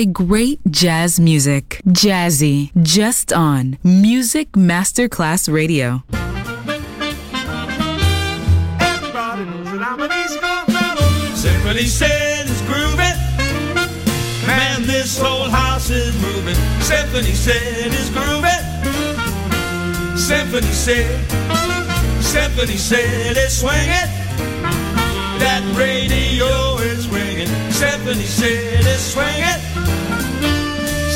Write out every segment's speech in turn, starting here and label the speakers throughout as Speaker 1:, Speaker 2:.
Speaker 1: Enjoy great jazz music. Jazzy, just on Music Masterclass Radio.
Speaker 2: Symphony Sid it's grooving. Man, this whole house is moving. Symphony Sid it's grooving. Symphony Sid, Symphony Sid it's swinging. That radio is ringing. Symphony Sid it's swinging.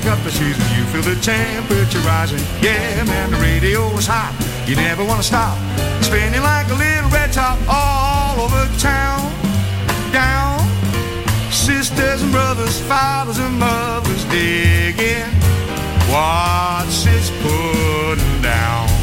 Speaker 3: kick up the season. You feel the temperature rising. Yeah, man, the radio is hot. You never want to stop. Spinning like a little red top all over town. Down. Sisters and brothers, fathers and mothers digging. What's it's putting down.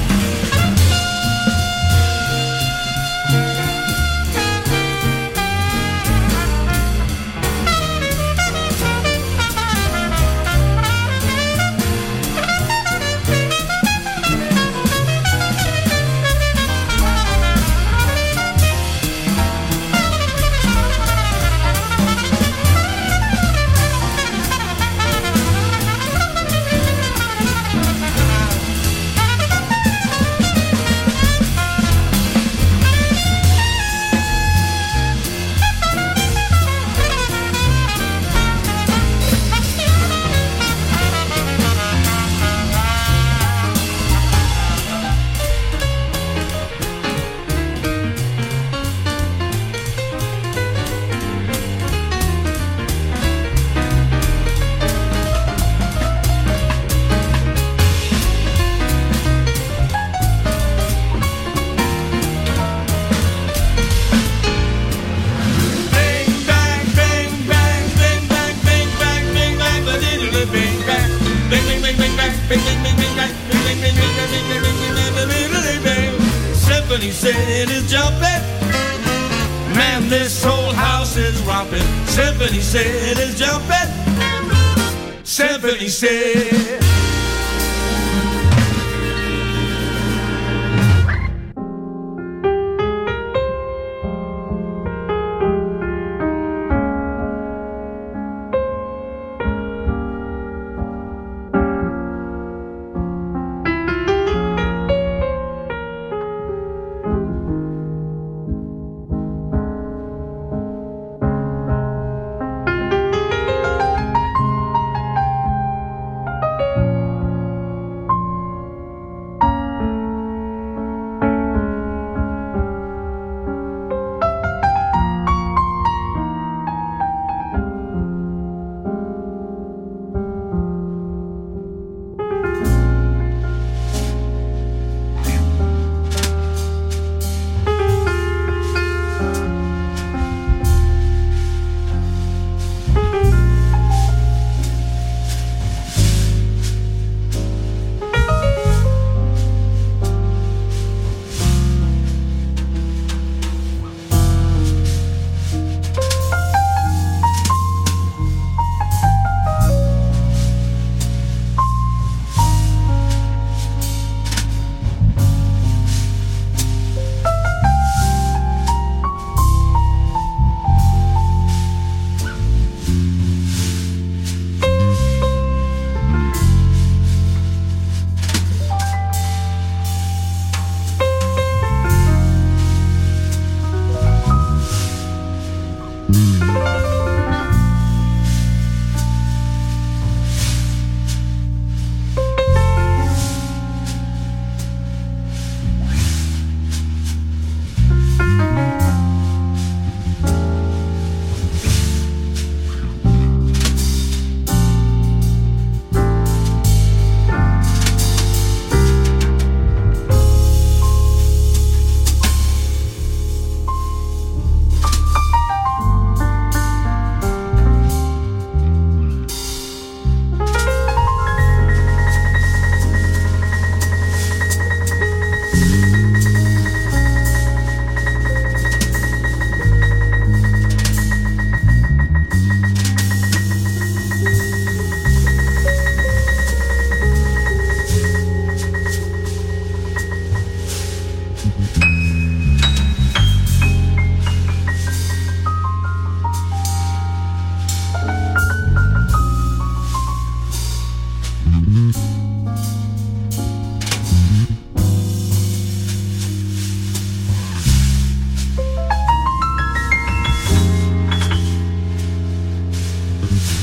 Speaker 1: Mm-hmm.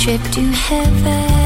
Speaker 4: trip to heaven.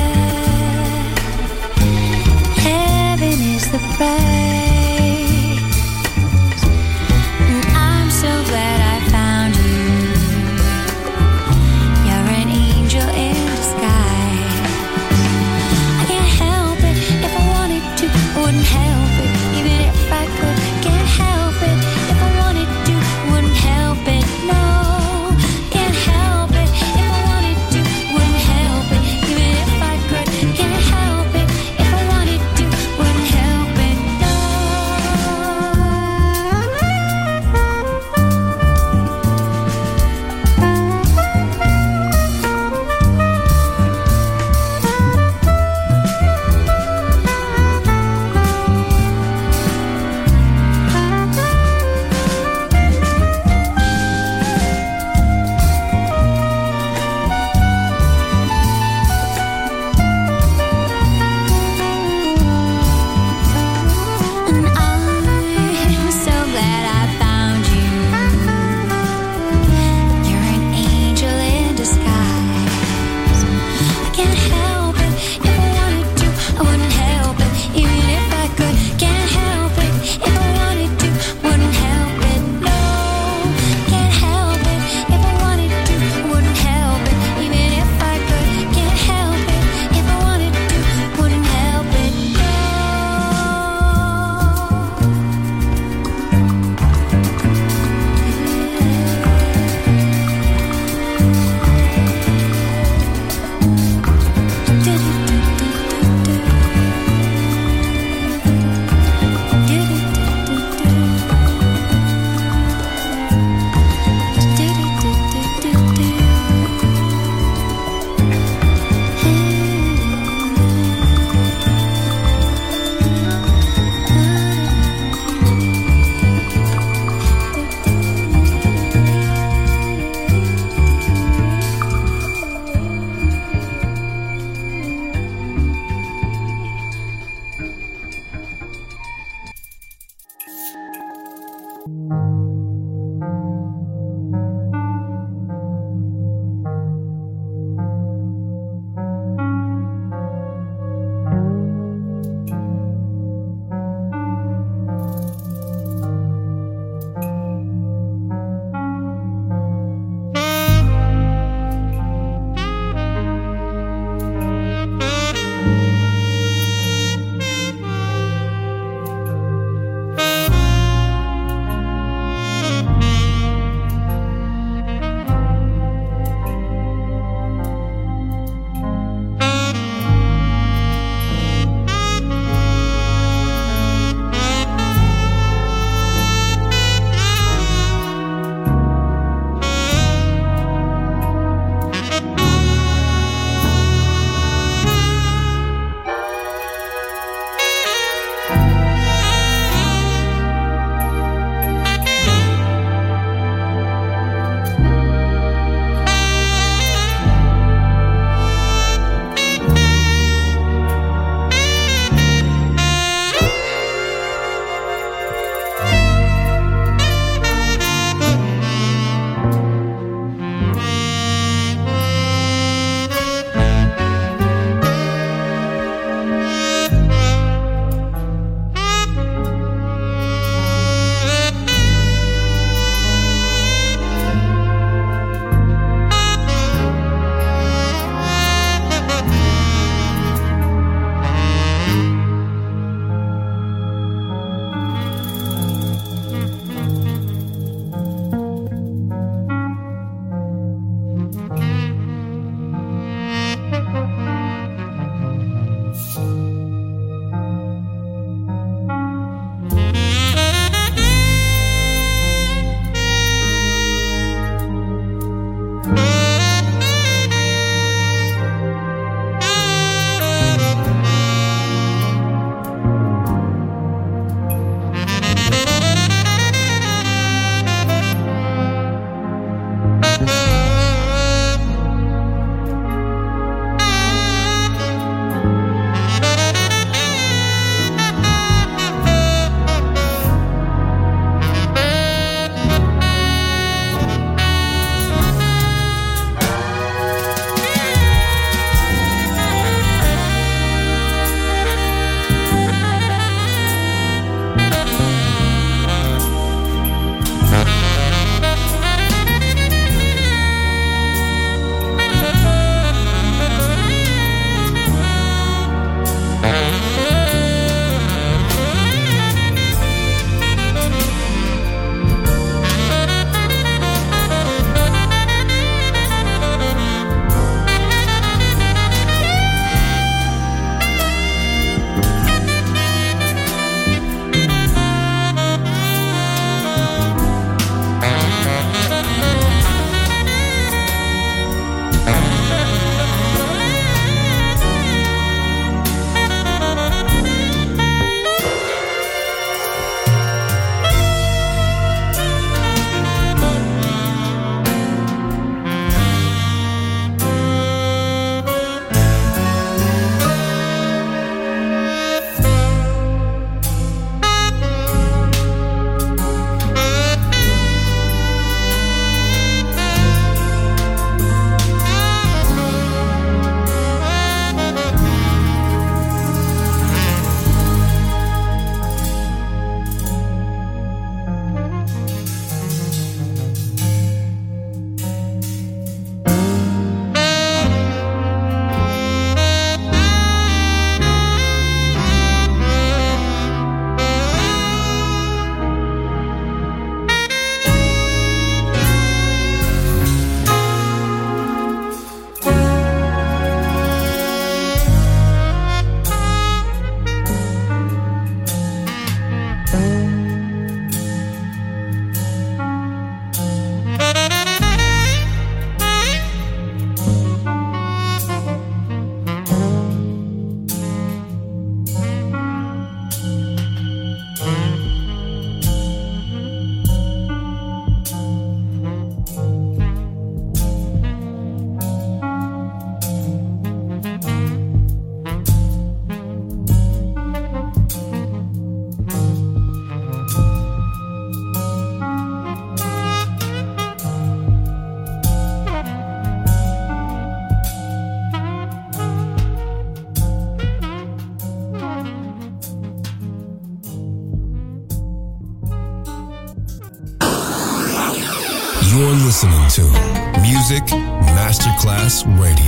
Speaker 4: Radio,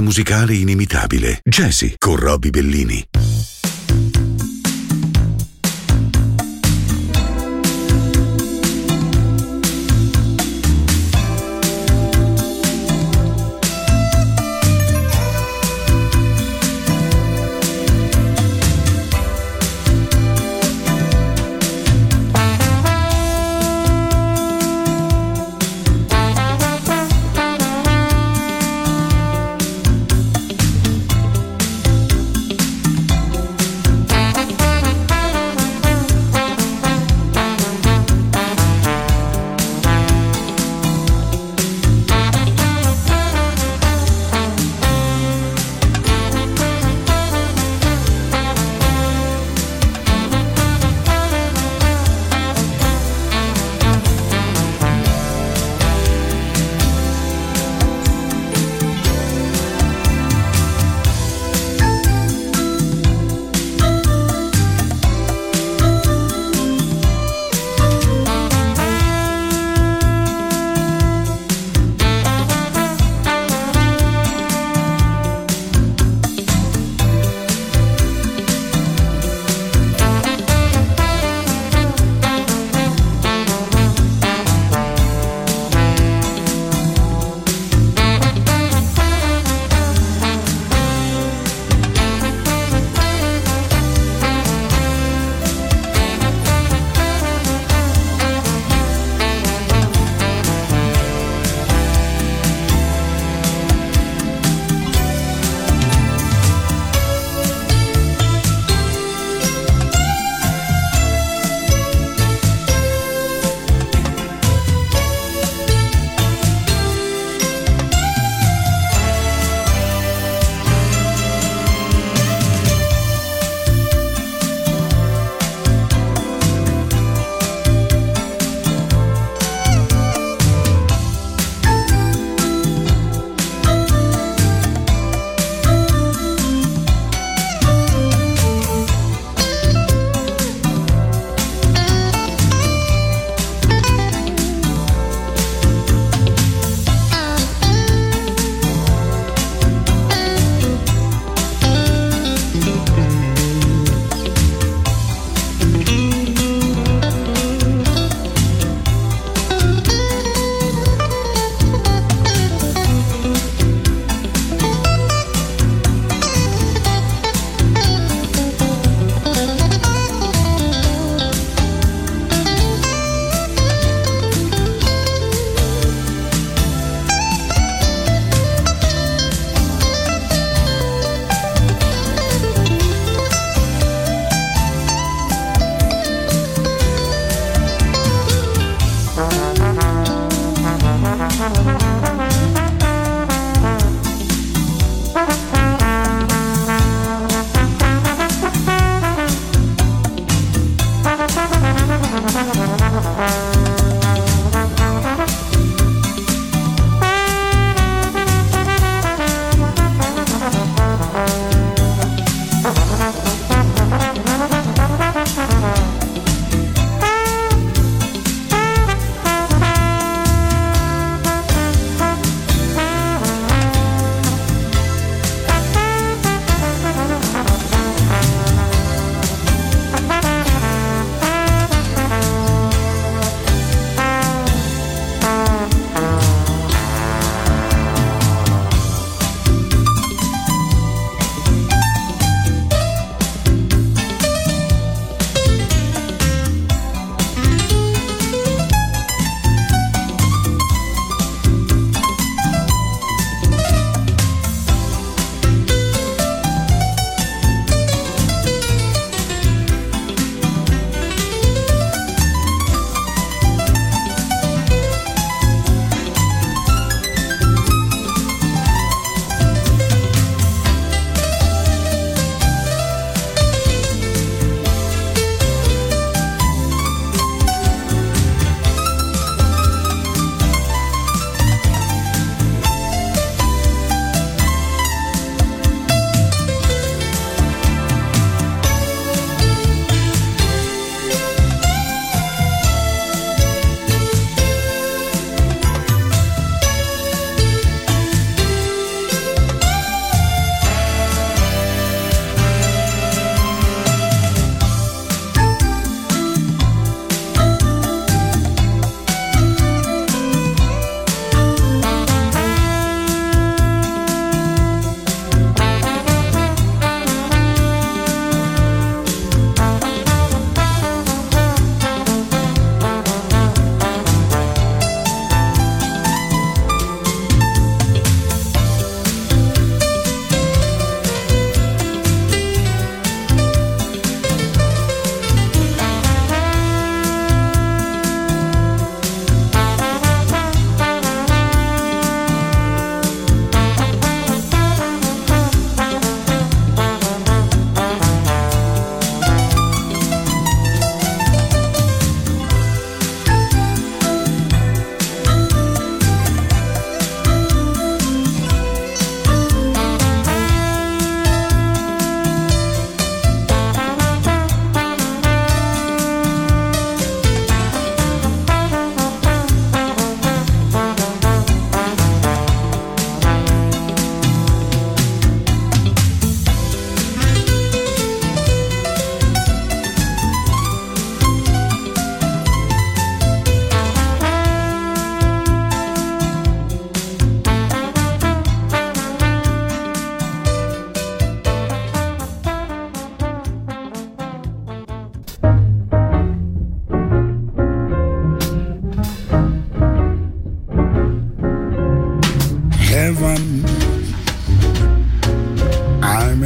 Speaker 4: musicale inimitabile. Jazzy con Robbie Bellini.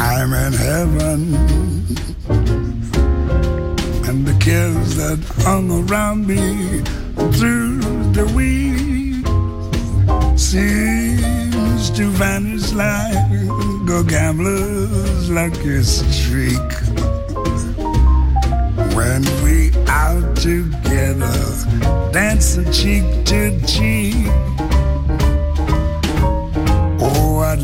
Speaker 5: I'm in heaven. And the cares that hung around me through the week seems to vanish like a gambler's lucky streak. When we out together, dancing cheek to cheek.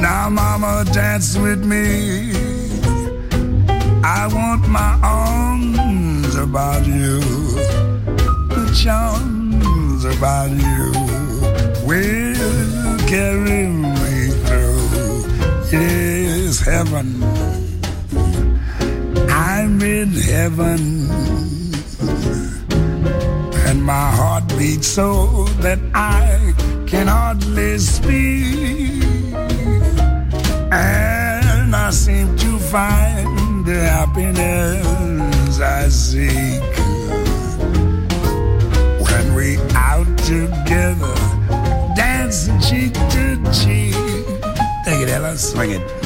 Speaker 5: Now, mama, dance with me. I want my arms about you, the charms about you will carry me through. Yes, heaven. I'm in heaven. And my heart beats so that I can hardly speak. Find the happiness I seek. When we out together, dancing cheek to cheek. Take it, Ella, swing it.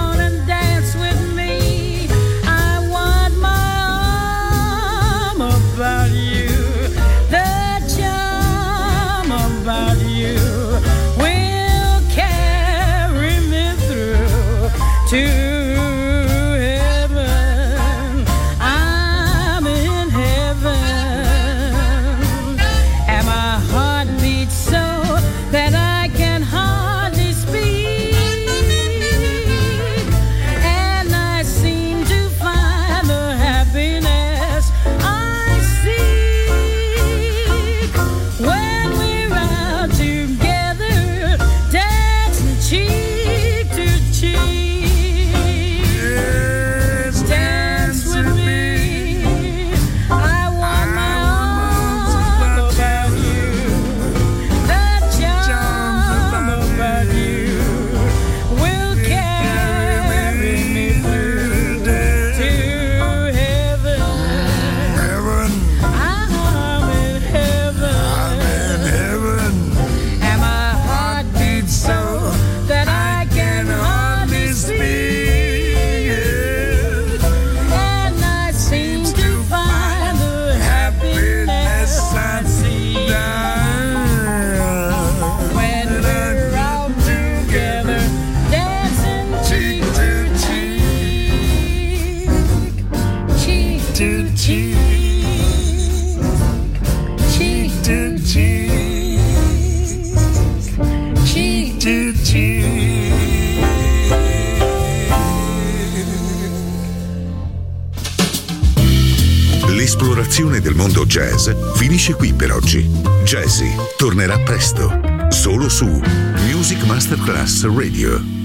Speaker 6: Radio.